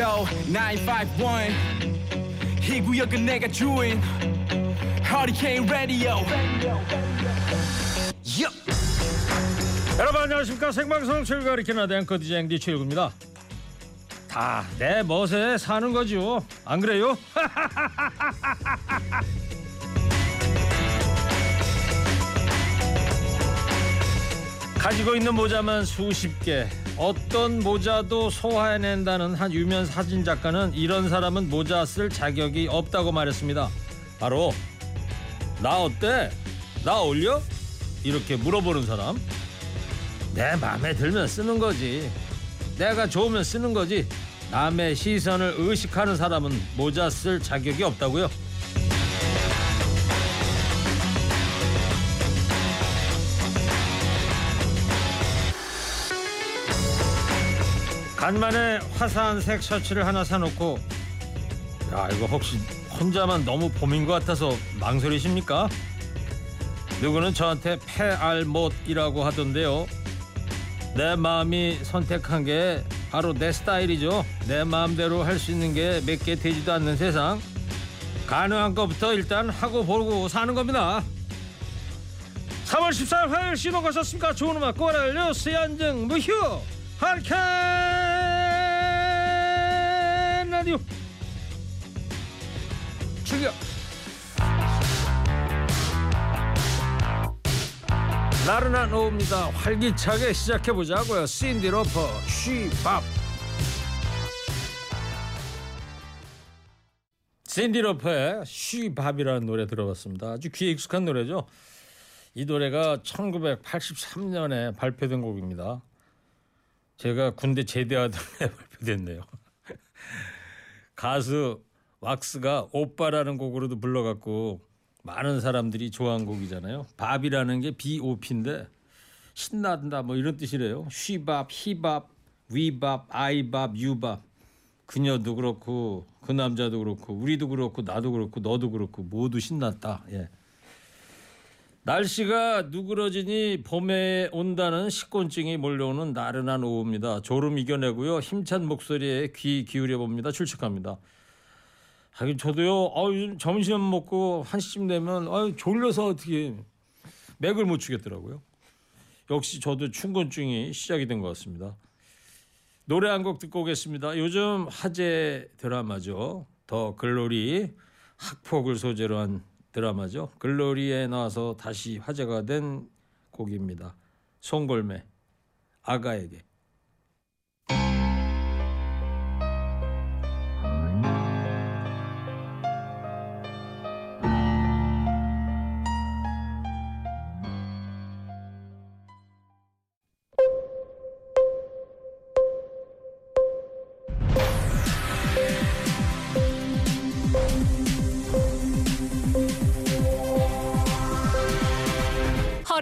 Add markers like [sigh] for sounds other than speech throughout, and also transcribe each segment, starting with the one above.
Yo 951 이 구역은 내가 주인. Hurricane Radio. Yup. 여러분 안녕하십니까? 생방송 출가 리키나 앵커 DJ 앵디 최일구입니다. 다 내 멋에 사는 거죠 안 그래요? [laughs] 가지고 있는 모자만 수십 개 어떤 모자도 소화해낸다는 한 유명 사진 작가는 이런 사람은 모자 쓸 자격이 없다고 말했습니다 바로 나 어때? 나 어울려? 이렇게 물어보는 사람 내 마음에 들면 쓰는 거지. 내가 좋으면 쓰는 거지. 남의 시선을 의식하는 사람은 모자 쓸 자격이 없다고요. 간만에 화사한 색 셔츠를 하나 사놓고 야 이거 혹시 혼자만 너무 봄인 것 같아서 망설이십니까? 누구는 저한테 패알못이라고 하던데요. 내 마음이 선택한 게 바로 내 스타일이죠. 내 마음대로 할 수 있는 게 몇 개 되지도 않는 세상. 가능한 것부터 일단 하고 보고 사는 겁니다. 3월 14일 화요일 신호 가 셨습니까? 좋은 음악 꼬라려 스얀증 무휴 할캔 라디오 출격 나른한 오후입니다. 활기차게 시작해 보자고요. 신디 로퍼 쉬밥. 신디 로퍼의 쉬밥이라는 노래 들어봤습니다. 아주 귀에 익숙한 노래죠. 이 노래가 1983년에 발표된 곡입니다. 제가 군대 제대하던 해 [laughs] 발표됐네요. 가수 왁스가 오빠라는 곡으로도 불러갖고 많은 사람들이 좋아한 곡이잖아요. 밥이라는 게 B.O.P인데 신난다 뭐 이런 뜻이래요. 쉬밥, 히밥, 위밥, 아이밥, 유밥. 그녀도 그렇고 그 남자도 그렇고 우리도 그렇고 나도 그렇고 너도 그렇고 모두 신났다. 예. 날씨가 누그러지니 봄에 온다는 식곤증이 몰려오는 나른한 오후입니다. 졸음 이겨내고요. 힘찬 목소리에 귀 기울여 봅니다. 출첵합니다. 하긴 저도요. 어, 요즘 점심 먹고 한 시쯤 되면 아 졸려서 어떻게 맥을 못 추겠더라고요. 역시 저도 충곤증이 시작이 된 것 같습니다. 노래 한 곡 듣고 오겠습니다. 요즘 화제 드라마죠. 더 글로리 학폭을 소재로 한 드라마죠. 글로리에 나와서 다시 화제가 된 곡입니다. 송골매 아가에게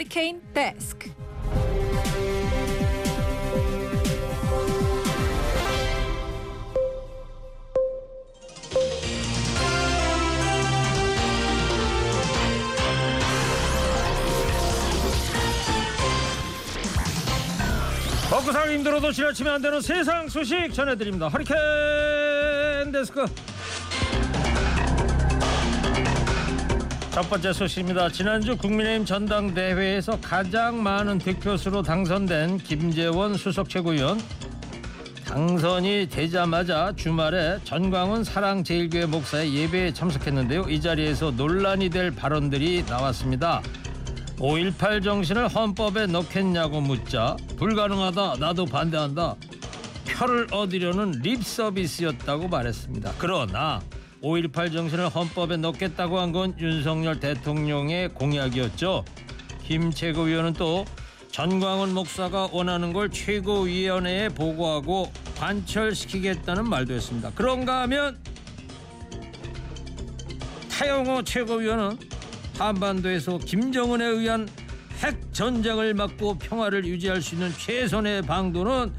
허리케인 데스크. 먹고 살기 힘들어도 지나치면 안 되는 세상 소식 전해드립니다. 허리케인 데스크. 첫 번째 소식입니다. 지난주 국민의힘 전당대회에서 가장 많은 득표수로 당선된 김재원 수석 최고위원 당선이 되자마자 주말에 전광훈 사랑제일교회 목사의 예배에 참석했는데요. 이 자리에서 논란이 될 발언들이 나왔습니다. 5.18 정신을 헌법에 넣겠냐고 묻자 불가능하다 나도 반대한다 표를 얻으려는 립 서비스였다고 말했습니다. 그러나 5.18 정신을 헌법에 넣겠다고 한 건 윤석열 대통령의 공약이었죠. 김 최고위원은 또 전광훈 목사가 원하는 걸 최고위원회에 보고하고 관철시키겠다는 말도 했습니다. 그런가 하면 타영호 최고위원은 한반도에서 김정은에 의한 핵 전쟁을 막고 평화를 유지할 수 있는 최선의 방도는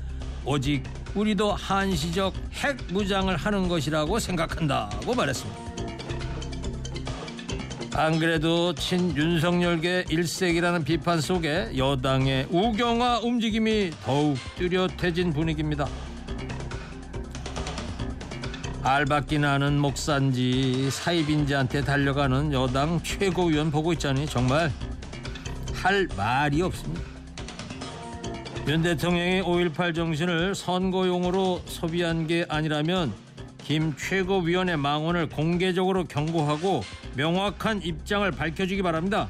오직 우리도 한시적 핵 무장을 하는 것이라고 생각한다고 말했습니다. 안 그래도 친 윤석열계 일색이라는 비판 속에 여당의 우경화 움직임이 더욱 뚜렷해진 분위기입니다. 알박기 나는 목사인지 사입인지한테 달려가는 여당 최고위원 보고 있자니 정말 할 말이 없습니다. 윤 대통령이 5.18 정신을 선거용으로 소비한 게 아니라면 김 최고위원의 망언을 공개적으로 경고하고 명확한 입장을 밝혀주기 바랍니다.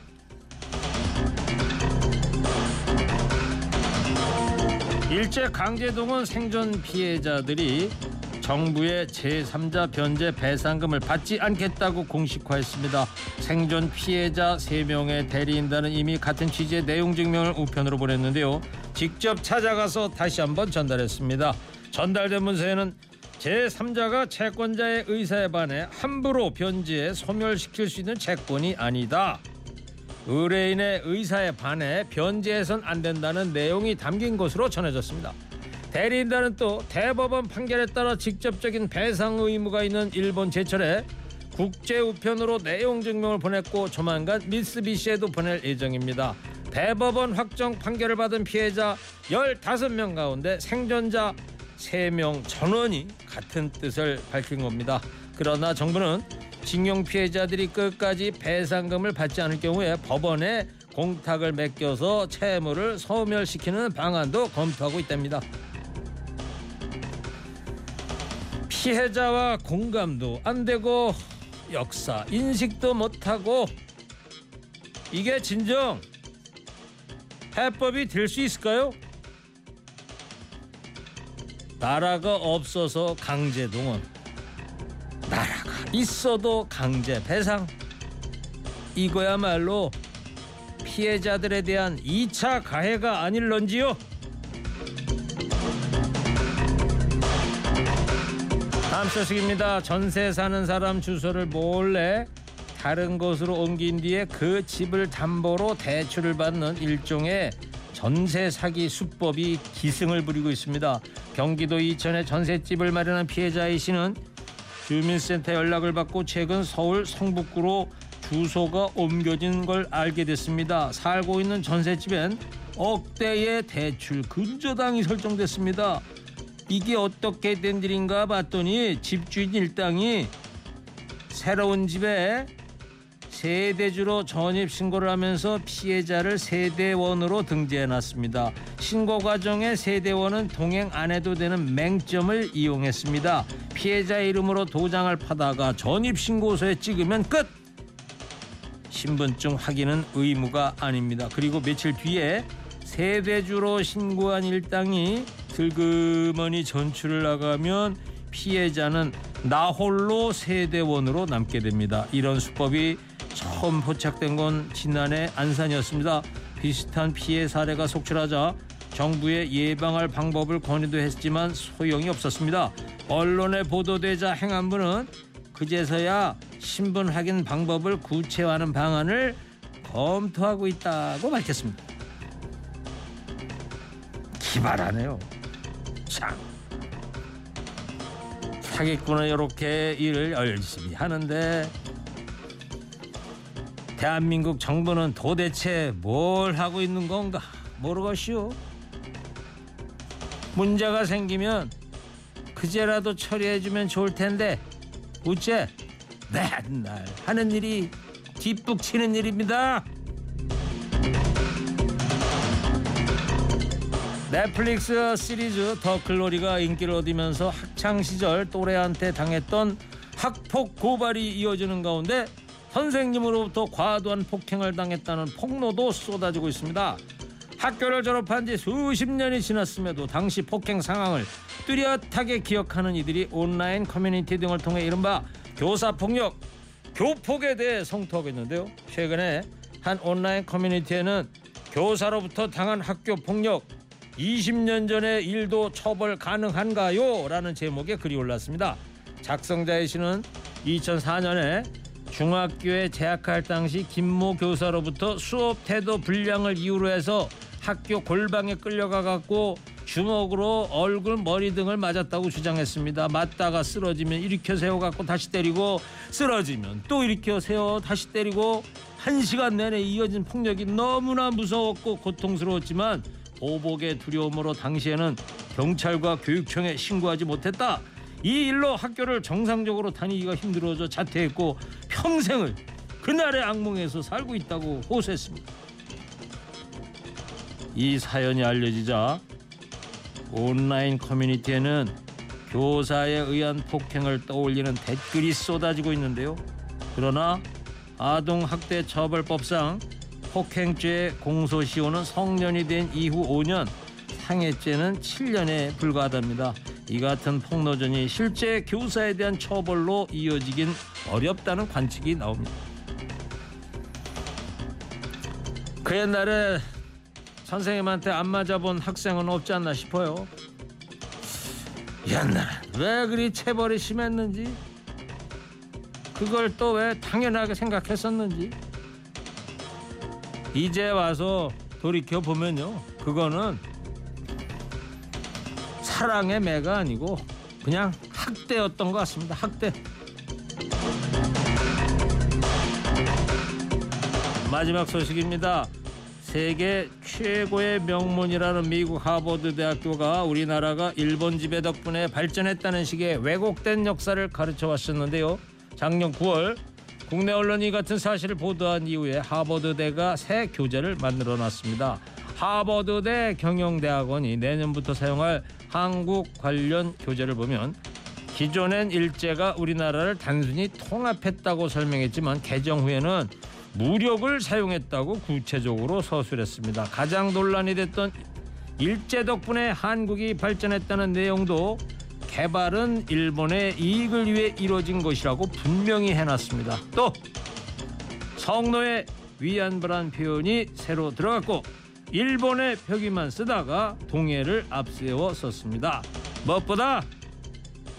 일제 강제동원 생존 피해자들이 정부의 제3자 변제 배상금을 받지 않겠다고 공식화했습니다. 생존 피해자 3명의 대리인단은 이미 같은 취지의 내용 증명을 우편으로 보냈는데요. 직접 찾아가서 다시 한번 전달했습니다. 전달된 문서에는 제3자가 채권자의 의사에 반해 함부로 변제에 소멸시킬 수 있는 채권이 아니다. 의뢰인의 의사에 반해 변제해선 안 된다는 내용이 담긴 것으로 전해졌습니다. 대리인단은 또 대법원 판결에 따라 직접적인 배상 의무가 있는 일본 제철에 국제 우편으로 내용 증명을 보냈고 조만간 미쓰비시에도 보낼 예정입니다. 대법원 확정 판결을 받은 피해자 15명 가운데 생존자 3명 전원이 같은 뜻을 밝힌 겁니다. 그러나 정부는 징용 피해자들이 끝까지 배상금을 받지 않을 경우에 법원에 공탁을 맡겨서 채무를 소멸시키는 방안도 검토하고 있답니다. 피해자와 공감도 안 되고 역사 인식도 못하고 이게 진정 해법이 될 수 있을까요? 나라가 없어서 강제 동원 나라가 있어도 강제 배상 이거야말로 피해자들에 대한 2차 가해가 아닐런지요? 다음 소식입니다. 전세 사는 사람 주소를 몰래 다른 곳으로 옮긴 뒤에 그 집을 담보로 대출을 받는 일종의 전세 사기 수법이 기승을 부리고 있습니다. 경기도 이천에 전셋집을 마련한 피해자 이 씨는 주민센터 연락을 받고 최근 서울 성북구로 주소가 옮겨진 걸 알게 됐습니다. 살고 있는 전셋집엔 억대의 대출 근저당이 설정됐습니다. 이게 어떻게 된 일인가 봤더니 집주인 일당이 새로운 집에 세대주로 전입 신고를 하면서 피해자를 세대원으로 등재해 놨습니다. 신고 과정에 세대원은 동행 안 해도 되는 맹점을 이용했습니다. 피해자 이름으로 도장을 파다가 전입 신고서에 찍으면 끝. 신분증 확인은 의무가 아닙니다. 그리고 며칠 뒤에 세대주로 신고한 일당이 슬그머니 전출을 나가면 피해자는 나홀로 세대원으로 남게 됩니다. 이런 수법이 처음 포착된 건 지난해 안산이었습니다. 비슷한 피해 사례가 속출하자 정부에 예방할 방법을 권유도 했지만 소용이 없었습니다. 언론에 보도되자 행안부는 그제서야 신분 확인 방법을 구체화하는 방안을 검토하고 있다고 밝혔습니다. 기발하네요. 참. 사기꾼은 이렇게 일을 열심히 하는데 대한민국 정부는 도대체 뭘 하고 있는 건가 모르겠시오. 문제가 생기면 그제라도 처리해주면 좋을 텐데 우째 맨날 하는 일이 뒷북치는 일입니다. 넷플릭스 시리즈 더 글로리가 인기를 얻으면서 학창 시절 또래한테 당했던 학폭 고발이 이어지는 가운데 선생님으로부터 과도한 폭행을 당했다는 폭로도 쏟아지고 있습니다. 학교를 졸업한 지 수십 년이 지났음에도 당시 폭행 상황을 뚜렷하게 기억하는 이들이 온라인 커뮤니티 등을 통해 이른바 교사 폭력, 교폭에 대해 성토하고 있는데요. 최근에 한 온라인 커뮤니티에는 교사로부터 당한 학교 폭력 20년 전의 일도 처벌 가능한가요? 라는 제목의 글이 올랐습니다. 작성자의 씨는 2004년에 중학교에 재학할 당시 김모 교사로부터 수업 태도 불량을 이유로 해서 학교 골방에 끌려가 갖고 주먹으로 얼굴 머리 등을 맞았다고 주장했습니다. 맞다가 쓰러지면 일으켜 세워 갖고 다시 때리고 쓰러지면 또 일으켜 세워 다시 때리고 한 시간 내내 이어진 폭력이 너무나 무서웠고 고통스러웠지만 보복의 두려움으로 당시에는 경찰과 교육청에 신고하지 못했다. 이 일로 학교를 정상적으로 다니기가 힘들어져 자퇴했고 평생을 그날의 악몽에서 살고 있다고 호소했습니다. 이 사연이 알려지자 온라인 커뮤니티에는 교사에 의한 폭행을 떠올리는 댓글이 쏟아지고 있는데요. 그러나 아동학대 처벌법상 폭행죄 공소시효는 성년이 된 이후 5년, 상해죄는 7년에 불과하답니다. 이 같은 폭로전이 실제 교사에 대한 처벌로 이어지긴 어렵다는 관측이 나옵니다. 그 옛날에 선생님한테 안 맞아본 학생은 없지 않나 싶어요. 옛날에 왜 그리 체벌이 심했는지 그걸 또 왜 당연하게 생각했었는지 이제 와서 돌이켜 보면요 그거는 사랑의 매가 아니고 그냥 학대였던 것 같습니다 학대 마지막 소식입니다 세계 최고의 명문이라는 미국 하버드 대학교가 우리나라가 일본 지배 덕분에 발전했다는 식의 왜곡된 역사를 가르쳐 왔었는데요. 작년 9월 국내 언론이 같은 사실을 보도한 이후에 하버드대가 새 교재를 만들어 놨습니다. 하버드대 경영대학원이 내년부터 사용할 한국 관련 교재를 보면 기존엔 일제가 우리나라를 단순히 통합했다고 설명했지만 개정 후에는 무력을 사용했다고 구체적으로 서술했습니다. 가장 논란이 됐던 일제 덕분에 한국이 발전했다는 내용도 개발은 일본의 이익을 위해 이루어진 것이라고 분명히 해놨습니다. 또 성노의 위안부란 표현이 새로 들어갔고 일본의 표기만 쓰다가 동해를 앞세워 썼습니다. 무엇보다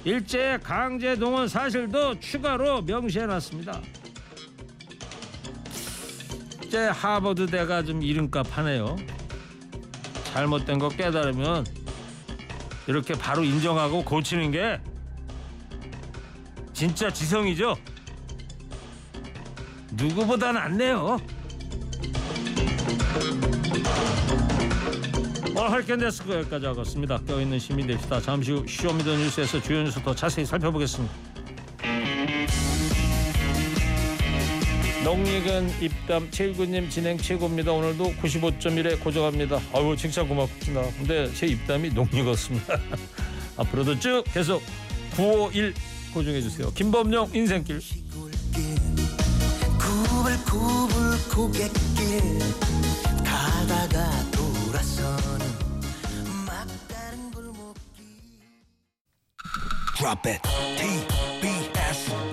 일제 강제 동원 사실도 추가로 명시해 놨습니다. 이제 하버드대가 좀 이름값 하네요. 잘못된 거 깨달으면 이렇게 바로 인정하고 고치는 게 진짜 지성이죠. 누구보다 낫네요. 할텐 데스크 여기까지 하겠습니다. 껴있는 시민 됩시다. 잠시 후 쇼미더뉴스에서 주요 뉴스 더 자세히 살펴보겠습니다. 농익은 입담 최일구님 진행 최고입니다. 오늘도 95.1에 고정합니다. 아유 칭찬 고맙습니다. 근데 제 입담이 농익었습니다. [laughs] 앞으로도 쭉 계속 951 고정해 주세요. 김범용 인생길. 구불구불 고갯길 가다가 돌아서는 막다른 골목길. Drop it. TBS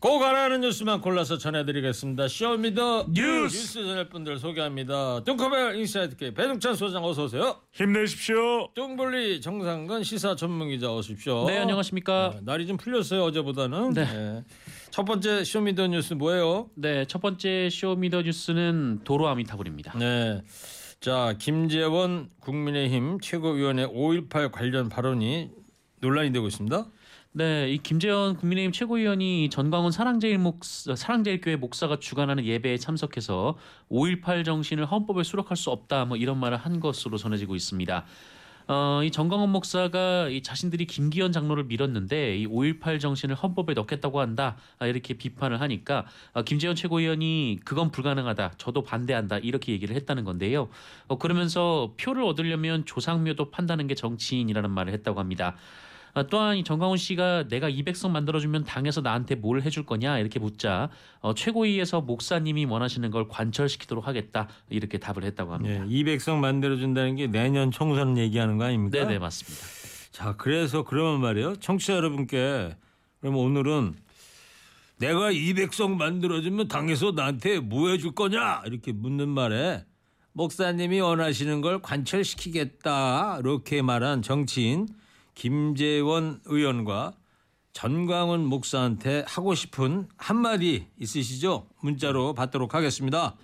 꼭 알아는 뉴스만 골라서 전해드리겠습니다. Show me the 뉴스. 뉴스 전할 분들 소개합니다. 뚱커벨 인사이드 K 배종찬 소장 어서 오세요. 힘내십시오. 뚱블리 정상근 시사 전문기자 어서 오십시오. 네 안녕하십니까. 네, 날이 좀 풀렸어요 어제보다는. 네. 첫 번째 show me the 뉴스 뭐예요? 네 첫 번째 show me the 뉴스는 도로 아미타불입니다. 네. 자 김재원 국민의힘 최고위원회 5.18 관련 발언이 논란이 되고 있습니다. 네, 이 김재원 국민의힘 최고위원이 전광훈 사랑제일 목 사랑제일교회 목사가 주관하는 예배에 참석해서 5.18 정신을 헌법에 수록할 수 없다 뭐 이런 말을 한 것으로 전해지고 있습니다. 어, 이 정광훈 목사가 이 자신들이 김기현 장로를 밀었는데 이 5.18 정신을 헌법에 넣겠다고 한다 아, 이렇게 비판을 하니까 어, 김재원 최고위원이 그건 불가능하다 저도 반대한다 이렇게 얘기를 했다는 건데요. 어, 그러면서 표를 얻으려면 조상묘도 판다는 게 정치인이라는 말을 했다고 합니다. 아, 또한 이 정광훈 씨가 내가 200석 만들어주면 당에서 나한테 뭘 해줄 거냐 이렇게 묻자 어, 최고위에서 목사님이 원하시는 걸 관철시키도록 하겠다 이렇게 답을 했다고 합니다. 네, 200석 만들어준다는 게 내년 총선 얘기하는 거 아닙니까? 네, 네 맞습니다. 자, 그래서 그러면 말이에요. 청취자 여러분께 그러면 오늘은 내가 200석 만들어주면 당에서 나한테 뭐 해줄 거냐 이렇게 묻는 말에 목사님이 원하시는 걸 관철시키겠다 이렇게 말한 정치인 김재원 의원과 전광훈 목사한테 하고 싶은 한마디 있으시죠? 문자로 받도록 하겠습니다.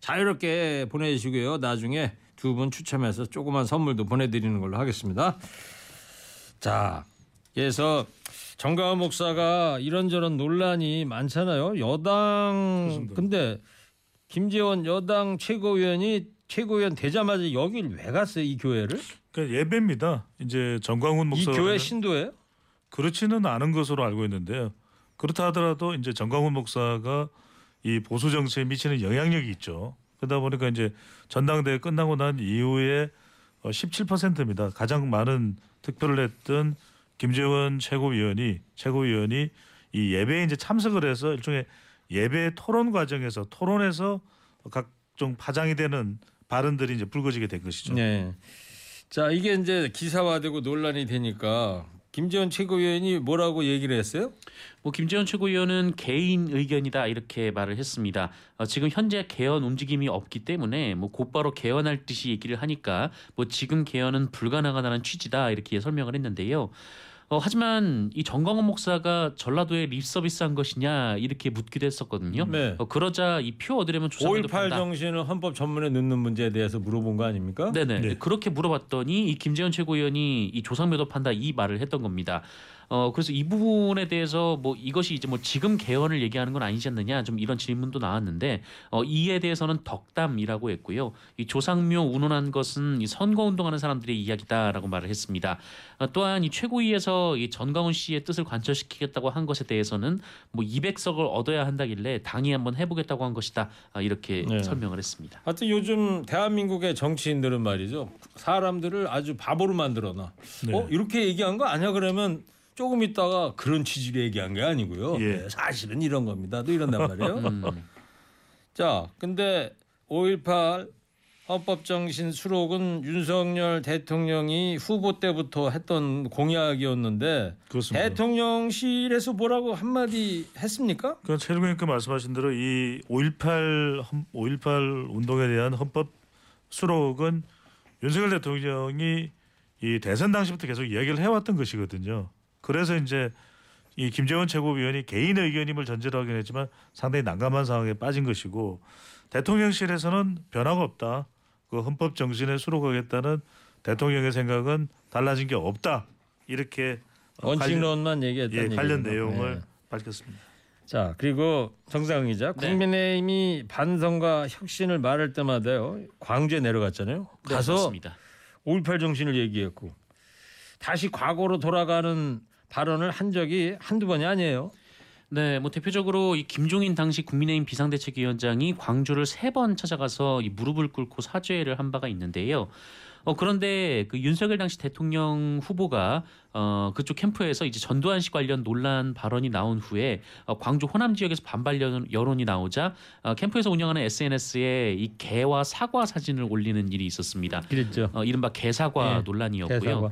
자유롭게 보내주시고요. 나중에 두 분 추첨해서 조그만 선물도 보내드리는 걸로 하겠습니다. 자, 그래서 정가은 목사가 이런저런 논란이 많잖아요. 여당 근데 김재원 여당 최고위원이 최고위원 되자마자 여길 왜 갔어요? 이 교회를? 그러니까 예배입니다. 이제 정광훈 이 목사 교회 신도예요? 그렇지는 않은 것으로 알고 있는데요. 그렇다 하더라도 이제 정광훈 목사가 이 보수 정치에 미치는 영향력이 있죠. 그러다 보니까 이제 전당대회 끝나고 난 이후에 어, 17%입니다. 가장 많은 득표를 했던 김재원 최고위원이 최고위원이 이 예배에 이제 참석을 해서 일종의 예배 토론 과정에서 토론에서 각종 파장이 되는 발언들이 이제 불거지게 된 것이죠. 네. 자 이게 이제 기사화되고 논란이 되니까 김재원 최고위원이 뭐라고 얘기를 했어요? 뭐 김재원 최고위원은 개인 의견이다 이렇게 말을 했습니다. 어, 지금 현재 개헌 움직임이 없기 때문에 뭐 곧바로 개헌할 듯이 얘기를 하니까 뭐 지금 개헌은 불가능하다는 취지다 이렇게 설명을 했는데요. 어, 하지만 이 정광훈 목사가 전라도에 립서비스한 것이냐 이렇게 묻기도 했었거든요. 네. 어, 그러자 이 표 얻으려면 조사도 5.18 정신을 헌법 전문에 넣는 문제에 대해서 물어본 거 아닙니까? 네네. 네. 그렇게 물어봤더니 이 김재현 최고위원이 이 조상매도 판다 이 말을 했던 겁니다. 어 그래서 이 부분에 대해서 뭐 이것이 이제 뭐 지금 개헌을 얘기하는 건 아니지 않느냐 좀 이런 질문도 나왔는데 어 이에 대해서는 덕담이라고 했고요. 이 조상묘 운운한 것은 이 선거 운동하는 사람들의 이야기다라고 말을 했습니다. 어, 또한 이 최고위에서 이 전광훈 씨의 뜻을 관철시키겠다고 한 것에 대해서는 뭐 200석을 얻어야 한다길래 당이 한번 해보겠다고 한 것이다 아, 이렇게 네. 설명을 했습니다. 하여튼 요즘 대한민국의 정치인들은 말이죠. 사람들을 아주 바보로 만들어놔. 네. 어 이렇게 얘기한 거 아니야 그러면 조금 있다가 그런 취지로 얘기한 게 아니고요. 예. 네, 사실은 이런 겁니다. 또 이런단 말이에요. 음. [laughs] 자, 근데 5.18 헌법정신 수록은 윤석열 대통령이 후보 때부터 했던 공약이었는데 그렇습니다. 대통령실에서 뭐라고 한마디 했습니까? 그 최일구님께 말씀하신 대로 이 5.18 헌- 5.18 운동에 대한 헌법 수록은 윤석열 대통령이 이 대선 당시부터 계속 이야기를 해왔던 것이거든요. 그래서 이제 이 김재원 최고위원이 개인 의견임을 전제로 하긴 했지만 상당히 난감한 상황에 빠진 것이고 대통령실에서는 변화가 없다. 그 헌법 정신에 수록하겠다는 대통령의 생각은 달라진 게 없다. 이렇게 원칙론만 얘기했다는 예, 관련. 내용을 예. 밝혔습니다. 자 그리고 정상훈 기자 네. 국민의힘이 반성과 혁신을 말할 때마다요 광주에 내려갔잖아요 네, 가서 맞습니다. 5.18 정신을 얘기했고 다시 과거로 돌아가는 발언을 한 적이 한두 번이 아니에요 네, 뭐 대표적으로 이 김종인 당시 국민의힘 비상대책위원장이 광주를 세 번 찾아가서 이 무릎을 꿇고 사죄를 한 바가 있는데요. 어 그런데 그 윤석열 당시 대통령 후보가 어 그쪽 캠프에서 이제 전두환 씨 관련 논란 발언이 나온 후에 어, 광주 호남 지역에서 반발 여론- 여론이 나오자 어, 캠프에서 운영하는 SNS에 이 개와 사과 사진을 올리는 일이 있었습니다. 그랬죠 어 이른바 개사과 네, 논란이었고요. 개사과.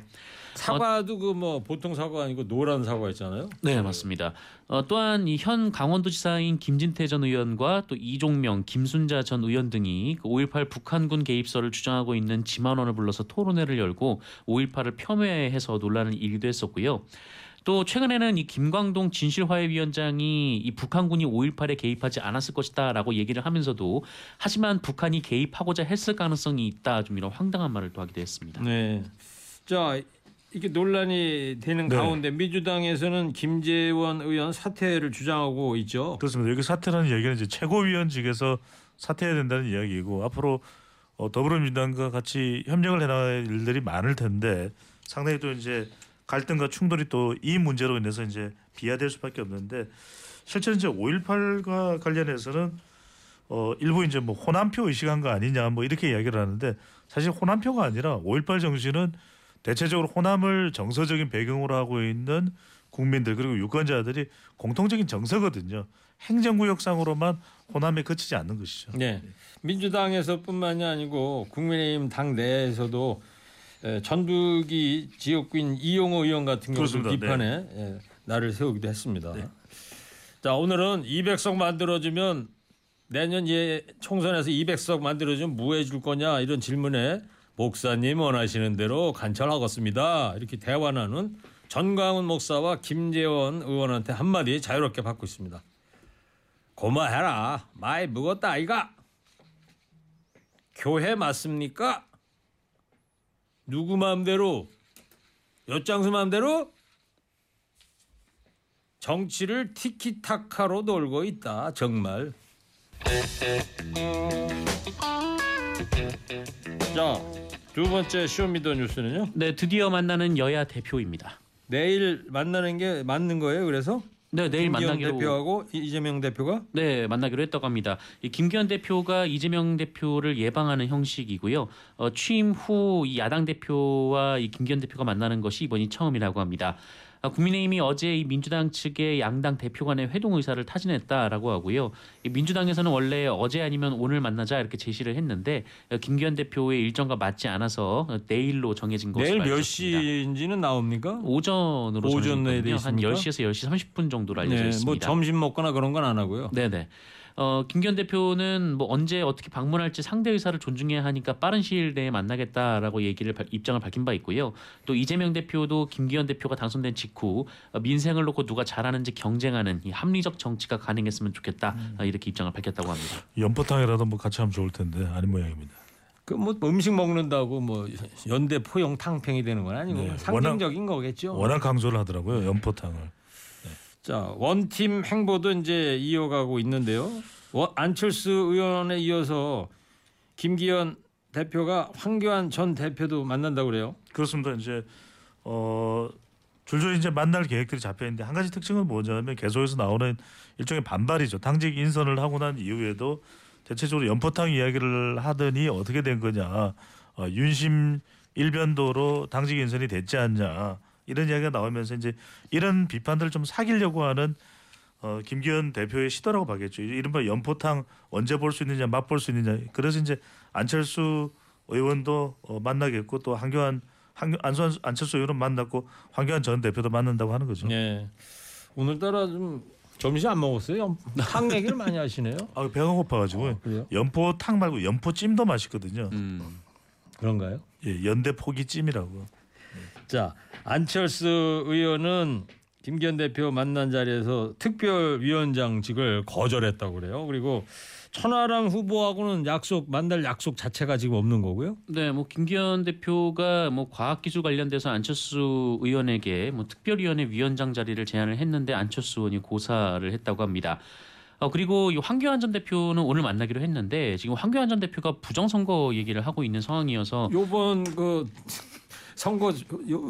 사과도 그 뭐 보통 사과 아니고 노란 사과 있잖아요 네, 맞습니다. 어, 또한 이 현 강원도지사인 김진태 전 의원과 또 이종명, 김순자 전 의원 등이 그 5.18 북한군 개입설을 주장하고 있는 지만원을 불러서 토론회를 열고 5.18을 폄훼해서 논란을 일기도 했었고요. 또 최근에는 이 김광동 진실화해위원장이 이 북한군이 5.18에 개입하지 않았을 것이다라고 얘기를 하면서도 하지만 북한이 개입하고자 했을 가능성이 있다 좀 이런 황당한 말을 또 하기도 했습니다. 네. 자 이게 논란이 되는 네. 가운데 민주당에서는 김재원 의원 사퇴를 주장하고 있죠 그렇습니다. 여기 사퇴라는 얘기는 이제 최고위원직에서 사퇴해야 된다는 이야기이고 앞으로 어, 더불어민주당과 같이 협력을 해나갈 일들이 많을 텐데 상당히 또 이제 갈등과 충돌이 또 이 문제로 인해서 이제 비화될 수밖에 없는데 실제 이제 5.18과 관련해서는 어 일부 이제 뭐 호남표 의식한 거 아니냐 뭐 이렇게 이야기를 하는데 사실 호남표가 아니라 5.18 정신은 대체적으로 호남을 정서적인 배경으로 하고 있는 국민들 그리고 유권자들이 공통적인 정서거든요. 행정구역상으로만 호남에 그치지 않는 것이죠. 네. 민주당에서뿐만이 아니고 국민의힘 당 내에서도 에, 전북이 지역구인 이용호 의원 같은 경우도 그렇습니다. 비판에 예, 나를 세우기도 했습니다. 자 오늘은 200석 만들어주면 내년 예 총선에서 200석 만들어주면 뭐 해줄 거냐 이런 질문에 목사님 원하시는 대로 관철하겠습니다. 이렇게 대화 나눈 전광훈 목사와 김재원 의원한테 한마디 자유롭게 받고 있습니다. 고마해라. 많이 묵었다 아이가. 교회 맞습니까? 누구 마음대로? 엿장수 마음대로? 정치를 티키타카로 놀고 있다. 정말. 자, 두 번째 show me the 뉴스는요. 네, 드디어 만나는 여야 대표입니다. 내일 만나는 게 맞는 거예요. 그래서 네, 내일 만나기로 대표하고 이재명 대표가 네, 만나기로 했다고 합니다. 이 김기현 대표가 이재명 대표를 예방하는 형식이고요. 어, 취임 후이 야당 대표와 이 김기현 대표가 만나는 것이 이번이 처음이라고 합니다. 아, 국민의힘이 어제 이 민주당 측의 양당 대표 간의 회동 의사를 타진했다라고 하고요. 이 민주당에서는 원래 어제 아니면 오늘 만나자 이렇게 제시를 했는데 어, 김기현 대표의 일정과 맞지 않아서 어, 내일로 정해진 것으로 내일 몇. 시인지는 나옵니까? 오전으로 오전 내에 돼 정해졌거든요. 한 있습니까? 10시에서 10시 30분 정도로 알려져 네, 있습니다. 뭐 점심 먹거나 그런 건 안 하고요. 네네. 어, 김기현 대표는 뭐 언제 어떻게 방문할지 상대 의사를 존중해야 하니까 빠른 시일 내에 만나겠다라고 얘기를 발- 입장을 밝힌 바 있고요. 또 이재명 대표도 김기현 대표가 당선된 직후 어, 민생을 놓고 누가 잘하는지 경쟁하는 이 합리적 정치가 가능했으면 좋겠다 음. 어, 이렇게 입장을 밝혔다고 합니다. 연포탕이라도 뭐 같이 하면 좋을 텐데 아닌 모양입니다. 그뭐 음식 먹는다고 뭐 연대 포용 탕평이 되는 건 아니고 네, 상징적인 거겠죠. 워낙 강조를 하더라고요. 연포탕을. 자 원팀 행보도 이제 이어가고 있는데요. 원- 안철수 의원에 이어서 김기현 대표가 황교안 전 대표도 만난다고 그래요. 그렇습니다. 이제 어 줄줄이 이제 만날 계획들이 잡혀 있는데 한 가지 특징은 뭐냐면 계속해서 나오는 일종의 반발이죠. 당직 인선을 하고 난 이후에도 대체적으로 연포탕 이야기를 하더니 어떻게 된 거냐. 어, 윤심 일변도로 당직 인선이 됐지 않냐. 이런 이야기가 나오면서 이제 이런 비판들을 좀 사귀려고 하는 어, 김기현 대표의 시도라고 봐겠죠. 이른바 연포탕 언제 볼 수 있느냐, 맛볼 수 있느냐. 그래서 이제 안철수 의원도 어, 만나겠고 또 한교안 한, 안선 안철수 의원은 만났고 황교안 전 대표도 만난다고 하는 거죠. 네. 오늘따라 좀 점심 안 먹었어요? 탕 얘기를 많이 하시네요. 아 배가 고파가지고 아, 그래요? 연포탕 말고 연포찜도 맛있거든요. 음. 그런가요? 예, 연대 포기찜이라고. 자 안철수 의원은 김기현 대표 만난 자리에서 특별위원장직을 거절했다고 그래요. 그리고 천하람 후보하고는 약속 만날 약속 자체가 지금 없는 거고요. 네, 뭐 김기현 대표가 뭐 과학기술 관련돼서 안철수 의원에게 뭐 특별위원회 위원장 자리를 제안을 했는데 안철수 의원이 고사를 했다고 합니다. 어 그리고 이 황교안 전 대표는 오늘 만나기로 했는데 지금 황교안 전 대표가 부정선거 얘기를 하고 있는 상황이어서 요번 그 선거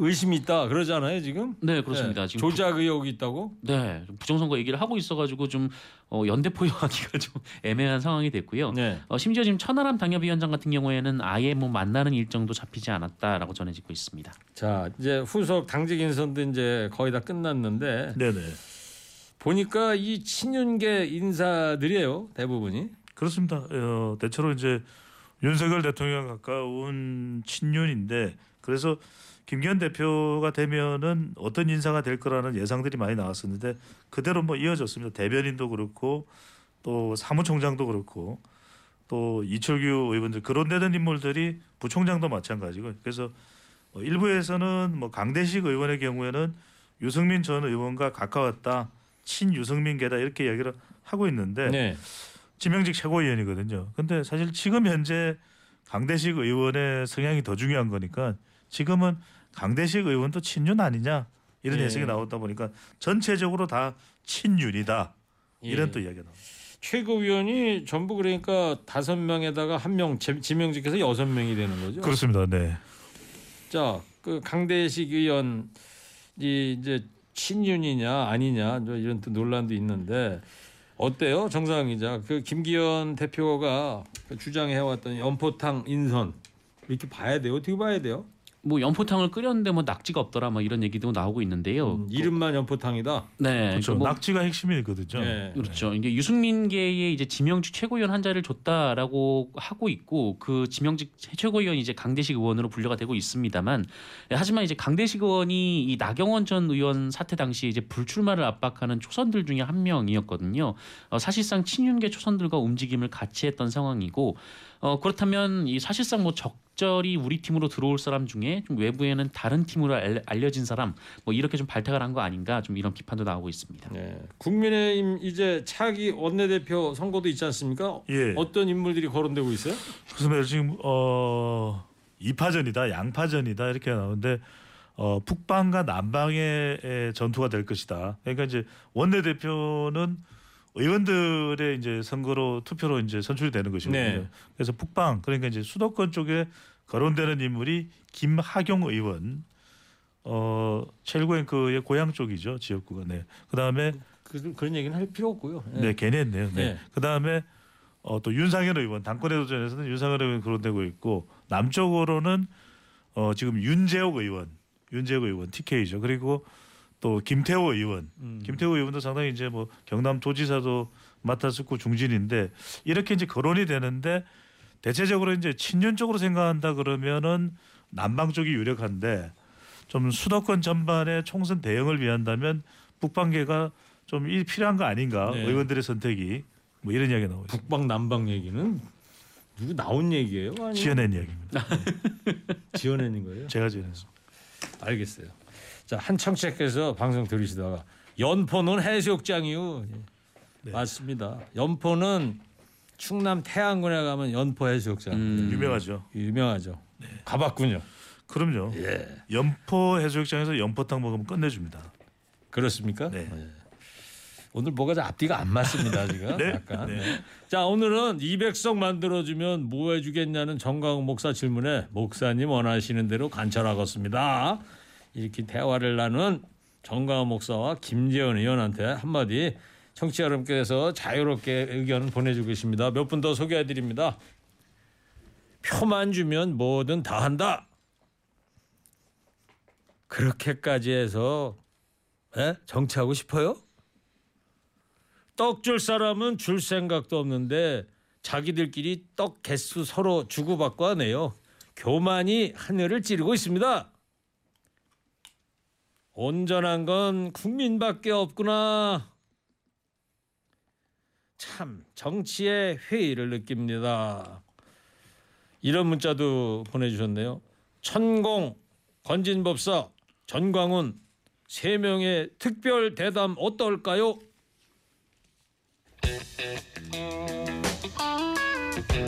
의심이 있다 그러잖아요 지금. 네 그렇습니다. 네, 지금 조작 의혹이 있다고. 부, 네 부정선거 얘기를 하고 있어가지고 좀 어, 연대 포용하기가 [laughs] 좀 애매한 상황이 됐고요. 네. 어, 심지어 지금 천하람 당협위원장 같은 경우에는 아예 뭐 만나는 일정도 잡히지 않았다라고 전해지고 있습니다. 자 이제 후속 당직 인선도 이제 거의 다 끝났는데 네네. 보니까 이 친윤계 인사들이에요 대부분이. 그렇습니다. 어, 대체로 이제 윤석열 대통령 가까운 친윤인데 그래서 김기현 대표가 되면은 어떤 인사가 될 거라는 예상들이 많이 나왔었는데 그대로 뭐 이어졌습니다. 대변인도 그렇고 또 사무총장도 그렇고 또 이철규 의원들 거론되는 인물들이 부총장도 마찬가지고 그래서 어, 일부에서는 뭐 강대식 의원의 경우에는 유승민 전 의원과 가까웠다 친 유승민계다 이렇게 이야기를 하고 있는데 네. 지명직 최고위원이거든요. 근데 사실 지금 현재 강대식 의원의 성향이 더 중요한 거니까 지금은 강대식 의원도 친윤 아니냐 이런 예. 해석이 나오다 보니까 전체적으로 다 친윤이다 이런 예. 또 이야기가 나옵니다. 최고위원이 전부 그러니까 다섯 명에다가 한 명 지명직해서 여섯 명이 되는 거죠. 그렇습니다. 네. 자, 그 강대식 의원이 이제 친윤이냐 아니냐 뭐 이런 또 논란도 있는데 어때요, 정상 기자? 그 김기현 대표가 그 주장해왔던 연포탕 인선 이렇게 봐야 돼요? 어떻게 봐야 돼요? 뭐 연포탕을 끓였는데 뭐 낙지가 없더라 뭐 이런 얘기도 나오고 있는데요. 음, 이름만 연포탕이다. 네, 그렇죠. 뭐 낙지가 핵심이거든요. 네. 그렇죠. 이게 유승민계의 이제 지명직 최고위원 한 자리를 줬다라고 하고 있고 그 지명직 최고위원이 이제 강대식 의원으로 분류가 되고 있습니다만 예, 하지만 이제 강대식 의원이 이 나경원 전 의원 사태 당시 이제 불출마를 압박하는 초선들 중에 한 명이었거든요. 어, 사실상 친윤계 초선들과 움직임을 같이 했던 상황이고 어, 그렇다면 이 사실상 뭐적 적절히 우리 팀으로 들어올 사람 중에 좀 외부에는 다른 팀으로 알- 알려진 사람 뭐 이렇게 좀 발탁을 한 거 아닌가 좀 이런 비판도 나오고 있습니다. 네. 국민의힘 이제 차기 원내대표 선거도 있지 않습니까? 예. 어떤 인물들이 거론되고 있어요? 그래서 지금 어 2파전이다, 양파전이다 이렇게 나오는데 어 북방과 남방의 에, 전투가 될 것이다. 그러니까 이제 원내대표는 의원들의 이제 선거로 투표로 이제 선출이 되는 것이거든요. 네. 그래서 북방 그러니까 이제 수도권 쪽에 거론되는 인물이 김하경 의원 어 첼고앵크의 고향 쪽이죠 지역구가 네. 그다음에 그, 그런 얘기는 할 필요 없고요. 예. 네, 괜히 했네요. 네. 네. 그다음에 어, 또 윤상현 의원 당권의 도전에서는 윤상현 의원 거론되고 있고 남쪽으로는 어, 지금 윤재옥 의원, 윤재옥 의원 TK죠. 그리고 또 김태호 의원, 음. 김태호 의원도 상당히 이제 뭐 경남 도지사도 맡았었고 중진인데 이렇게 이제 거론이 되는데 대체적으로 이제 친윤 쪽으로 생각한다 그러면은 남방 쪽이 유력한데 좀 수도권 전반의 총선 대응을 위한다면 북방계가 좀 이- 필요한 거 아닌가 네. 의원들의 선택이 뭐 이런 나오고 있습니다. 북방 남방 얘기는 누구 나온 얘기예요? 아니면 지어낸 이야기입니다. [laughs] 지어내는 거예요? 제가 지어냈습니다. 알겠어요. 자, 한 청취자께서 방송 들으시다가 연포는 해수욕장이요. 예. 네. 맞습니다. 연포는 충남 태안군에 가면 연포 해수욕장 음. 유명하죠. 유명하죠. 가봤군요. 그럼요. 예. 연포 해수욕장에서 연포탕 먹으면 끝내줍니다. 그렇습니까? 네. 예. 오늘 뭐가 좀 앞뒤가 안 맞습니다 지금 [laughs] 네. 약간. 네. 자 오늘은 200석 만들어주면 뭐 해주겠냐는 정광훈 목사 질문에 목사님 원하시는 대로 관찰하겠습니다. 이렇게 대화를 나눈 정광훈 목사와 김재원 의원한테 한마디 청취자 여러분께서 자유롭게 의견 보내주고 계십니다. 몇 분 더 소개해드립니다. 표만 주면 뭐든 다 한다. 그렇게까지 해서 에? 정치하고 싶어요? 떡 줄 사람은 줄 생각도 없는데 자기들끼리 떡 개수 서로 주고받고 하네요. 교만이 하늘을 찌르고 있습니다. 온전한 건 국민밖에 없구나. 참 정치의 회의를 느낍니다. 이런 문자도 보내주셨네요. 천공, 건진법사, 전광훈 세 명의 특별 대담 어떨까요?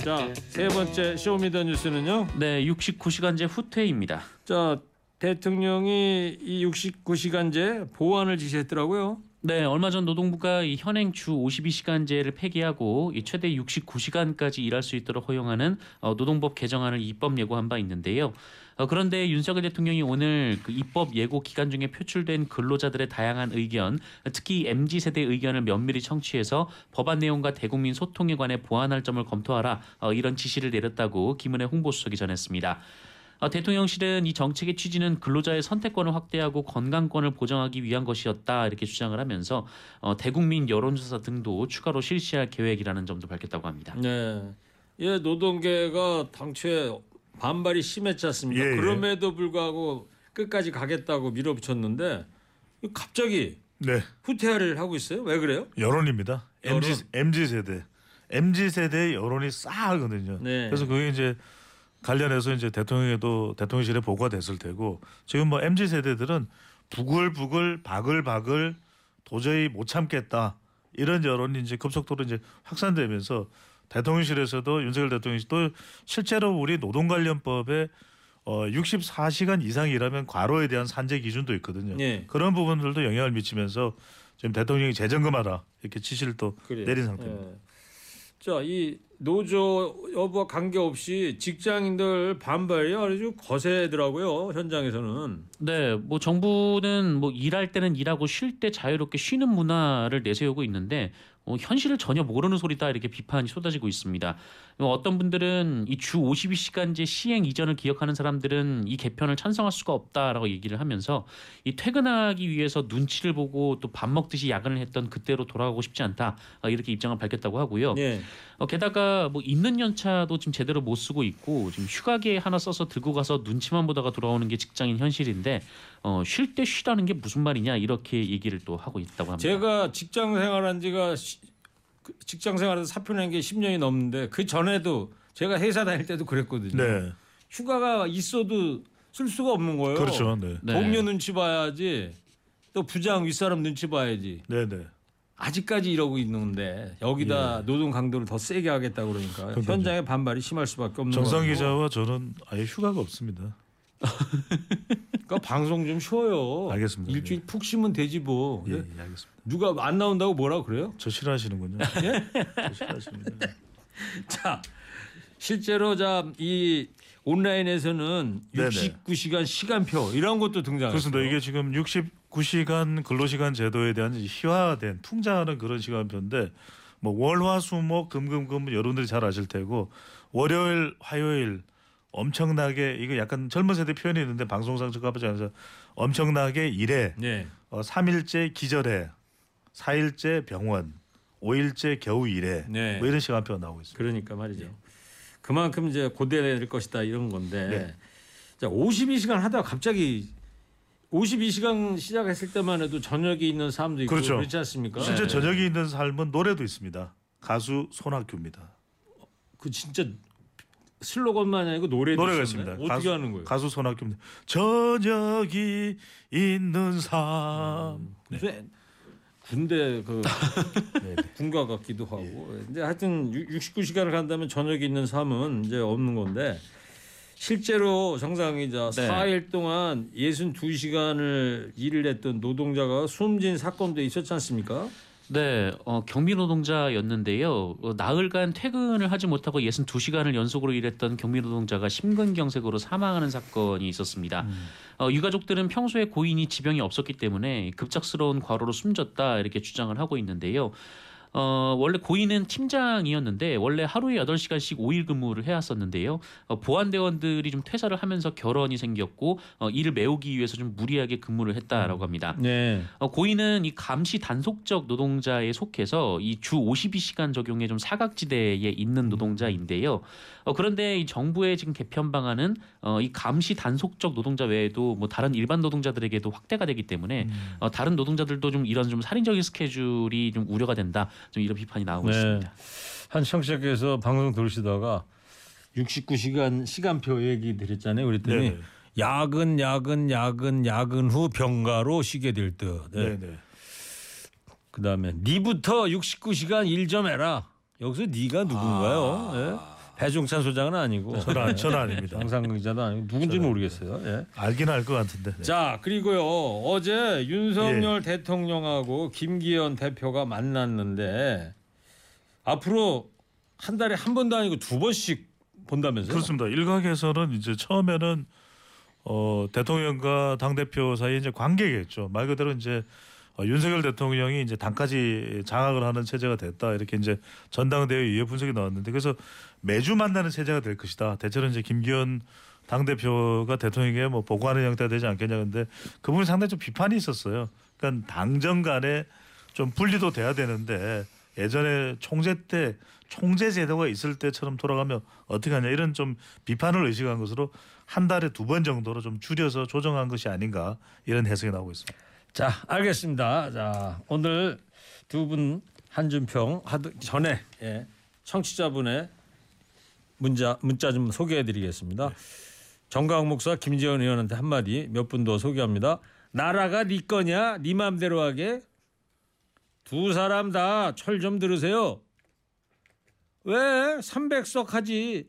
자, 세 번째 show me the 뉴스는요. 네, 69시간제 후퇴입니다. 자, 대통령이 이 69시간제 보완을 지시했더라고요. 네, 얼마 전 노동부가 이 현행 주 52시간제를 폐기하고 이 최대 69시간까지 일할 수 있도록 허용하는 어, 노동법 개정안을 입법 예고한 바 있는데요. 어, 그런데 윤석열 대통령이 오늘 그 입법 예고 기간 중에 표출된 근로자들의 다양한 의견, 특히 mz 세대 의견을 면밀히 청취해서 법안 내용과 대국민 소통에 관해 보완할 점을 검토하라 어, 이런 지시를 내렸다고 김은혜 홍보수석이 전했습니다. 어, 대통령실은 이 정책의 취지는 근로자의 선택권을 확대하고 건강권을 보장하기 위한 것이었다 이렇게 주장을 하면서 어, 대국민 여론조사 등도 추가로 실시할 계획이라는 점도 밝혔다고 합니다. 네. 예, 노동계가 당초에 반발이 심했지 않습니까? 예, 예. 그럼에도 불구하고 끝까지 가겠다고 밀어붙였는데 갑자기 네, 후퇴를 하고 있어요. 왜 그래요? 여론입니다. 여론. MZ MZ 세대, MZ 세대의 여론이 싸하거든요. 네. 그래서 그게 이제 관련해서 이제 대통령에도 대통령실에 보고가 됐을 테고 지금 뭐 MZ 세대들은 부글부글 바글바글 도저히 못 참겠다 이런 여론이 이제 급속도로 이제 확산되면서 대통령실에서도 윤석열 대통령이 또 실제로 우리 노동관련법에 어 64시간 이상 일하면 과로에 대한 산재 기준도 있거든요. 네. 그런 부분들도 영향을 미치면서 지금 대통령이 재점검하라 이렇게 지시를 또 그래요. 내린 상태입니다. 예. 자, 이 노조 여부와 관계없이 직장인들 반발이 아주 거세더라고요. 현장에서는. 네, 뭐 정부는 뭐 일할 때는 일하고 쉴 때 자유롭게 쉬는 문화를 내세우고 있는데 어, 현실을 전혀 모르는 소리다 이렇게 비판이 쏟아지고 있습니다. 어, 어떤 분들은 이 주 52시간제 시행 이전을 기억하는 사람들은 이 개편을 찬성할 수가 없다라고 얘기를 하면서 이 퇴근하기 위해서 눈치를 보고 또 밥 먹듯이 야근을 했던 그때로 돌아가고 싶지 않다 어, 이렇게 입장을 밝혔다고 하고요. 예. 어, 게다가 뭐 있는 연차도 지금 제대로 못 쓰고 있고 지금 휴가계 하나 써서 들고 가서 눈치만 보다가 돌아오는 게 직장인 현실인데 어, 쉴 때 쉬라는 게 무슨 말이냐 이렇게 얘기를 또 하고 있다고 합니다. 제가 직장 생활한 지가 시- 그 직장 생활에서 사표 낸 게 10년이 넘는데 그 전에도 제가 회사 다닐 때도 그랬거든요. 네. 휴가가 있어도 쓸 수가 없는 거예요. 그렇죠. 네. 네. 동료 눈치 봐야지. 또 부장 윗사람 눈치 봐야지. 네, 네. 아직까지 이러고 있는데 여기다 노동 강도를 더 세게 하겠다 그러니까 예. 현장의 반발이 심할 수밖에 없는 정상 거고. 기자와 저는 아예 휴가가 없습니다. 그러니까 방송 좀 쉬어요. 알겠습니다. 일주일 푹 쉬면 되지 뭐. 예, 예, 알겠습니다. 누가 안 나온다고 뭐라 그래요? 저 싫어하시는군요. 예? 저 싫어하시는군요. [laughs] 자, 실제로 자이 온라인에서는 네네. 69시간 시간표 이런 것도 등장했어요. 그렇습니다. 이게 지금 69시간 근로시간 제도에 대한 희화된 풍자하는 그런 시간표인데 뭐 월화수목 금금금 여러분들이 잘 아실 테고 월요일 화요일 엄청나게 이거 약간 젊은 세대 표현이 있는데 방송상 적합하지 않아서 엄청나게 일해 네. 어, 3일째 기절해 4일째 병원 5일째 겨우 일해 네. 뭐 이런 시간표가 나오고 있습니다. 그러니까 말이죠. 그만큼 이제 고대될 것이다 이런 건데. 네. 자, 52시간 하다가 갑자기 52시간 시작했을 때만 해도 저녁이 있는 사람도 있고 그렇죠. 그렇지 않습니까? 실제 네. 저녁이 있는 삶은 노래도 있습니다. 가수 손학규입니다. 그 진짜 슬로건만 아니고 노래도 노래가? 있습니다. 어떻게 가수, 하는 거예요? 가수 손학규입니다. 저녁이 있는 삶. 무슨 군대 그 [laughs] 네. 군가 같기도 하고. 근데 하여튼 69시간을 간다면 저녁이 있는 삶은 이제 없는 건데 실제로 정상이자 네. 4일 동안 62시간을 일을 했던 노동자가 숨진 사건도 있었지 않습니까? 네, 어, 경비 노동자였는데요. 어, 나흘간 퇴근을 하지 못하고 62시간을 연속으로 일했던 경비 노동자가 심근경색으로 사망하는 사건이 있었습니다. 어, 유가족들은 평소에 고인이 지병이 없었기 때문에 급작스러운 과로로 숨졌다 이렇게 주장을 하고 있는데요. 어, 원래 고인은 팀장이었는데 원래 하루에 8시간씩 5일 근무를 해왔었는데요. 어, 보안대원들이 좀 퇴사를 하면서 결혼이 생겼고 어, 이를 메우기 위해서 좀 무리하게 근무를 했다라고 합니다. 네. 어, 고인은 이 감시 단속적 노동자에 속해서 이주 52시간 적용의 좀 사각지대에 있는 노동자인데요. 어, 그런데 이 정부의 지금 개편 방안은 어, 이 감시 단속적 노동자 외에도 뭐 다른 일반 노동자들에게도 확대가 되기 때문에 어, 다른 노동자들도 좀 이런 좀 살인적인 스케줄이 좀 우려가 된다. 좀 이런 비판이 나오고 네. 있습니다. 한 청취자께서 방송 들으시다가 69시간 시간표 얘기 드렸잖아요. 그랬더니 네. 야근 야근 야근 야근 후 병가로 쉬게 될 듯. 네. 네, 네. 그다음에 니부터 69시간 일 좀 해라. 여기서 니가 누군가요? 예? 배종찬 소장은 아니고 저는 안- 저는 아닙니다. 장상근 기자도 아니고 누군지 모르겠어요. 예. 알긴 알 것 같은데. 네. 자 그리고요 어제 윤석열 대통령하고 김기현 대표가 만났는데 앞으로 한 달에 한 번도 아니고 두 번씩 본다면서요? 그렇습니다. 일각에서는 이제 처음에는 어, 대통령과 당 대표 사이에 이제 관계겠죠. 말 그대로 이제 어, 윤석열 대통령이 이제 당까지 장악을 하는 체제가 됐다 이렇게 이제 전당대회 이후 분석이 나왔는데 그래서 매주 만나는 체제가 될 것이다. 대체로 이제 김기현 당 대표가 대통령에게 뭐 보고하는 형태가 되지 않겠냐 근데 그 부분이 상당히 좀 비판이 있었어요. 그러니까 당정 간에 좀 분리도 돼야 되는데 예전에 총재 때 총재 제도가 있을 때처럼 돌아가면 어떻게 하냐 이런 좀 비판을 의식한 것으로 한 달에 두 번 정도로 좀 줄여서 조정한 것이 아닌가 이런 해석이 나오고 있습니다. 자 알겠습니다. 자 오늘 두 분 한준평 하기 전에 예, 청취자분의 문자 문자 좀 소개해드리겠습니다. 정강 목사 김재원 의원한테 한마디 몇 분 더 소개합니다. 나라가 네 거냐 네 맘대로 하게 두 사람 다 철 좀 들으세요. 왜 300석 하지?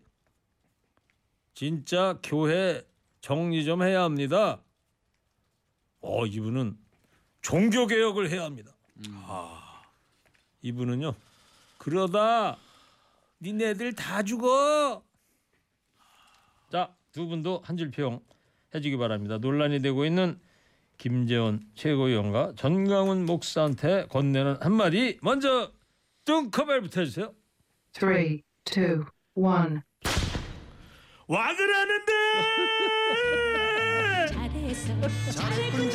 진짜 교회 정리 좀 해야 합니다. 어 이분은 종교 개혁을 해야 합니다. 아, 이분은요. 그러다 니네들 다 죽어. 자, 두 분도 한 줄 평 해주기 바랍니다. 논란이 되고 있는 김재원 최고위원과 전광훈 목사한테 건네는 한마디 먼저 뚱커벨부터 해주세요. Three, two, one. 와글 하는데 야, 이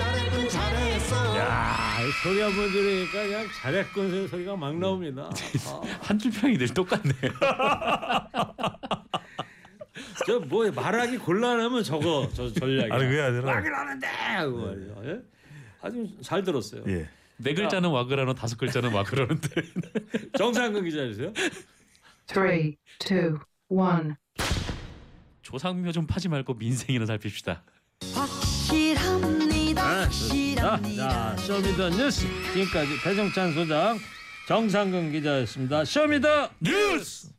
소리 한 번 들으니까 그냥 잘했군 소리가 막 나옵니다. [laughs] 한 줄 평이 늘 똑같네요. [laughs] 저뭐 말하기 곤란하면 저거 저 전략이. 아니 그게 아니라 하는데 그 말이죠. 예? 아주 잘 들었어요. 예. 네 글자는 와그라노 다섯 글자는 와그라노인데. [laughs] 정상근 기자이세요? Three, two, one. 조상묘 좀 파지 말고 민생이나 살핍시다. 확실합니다. 자, 확 실합니다. 자, show me the 뉴스 지금까지 배종찬 소장, 정상근 기자였습니다. Show me the 뉴스.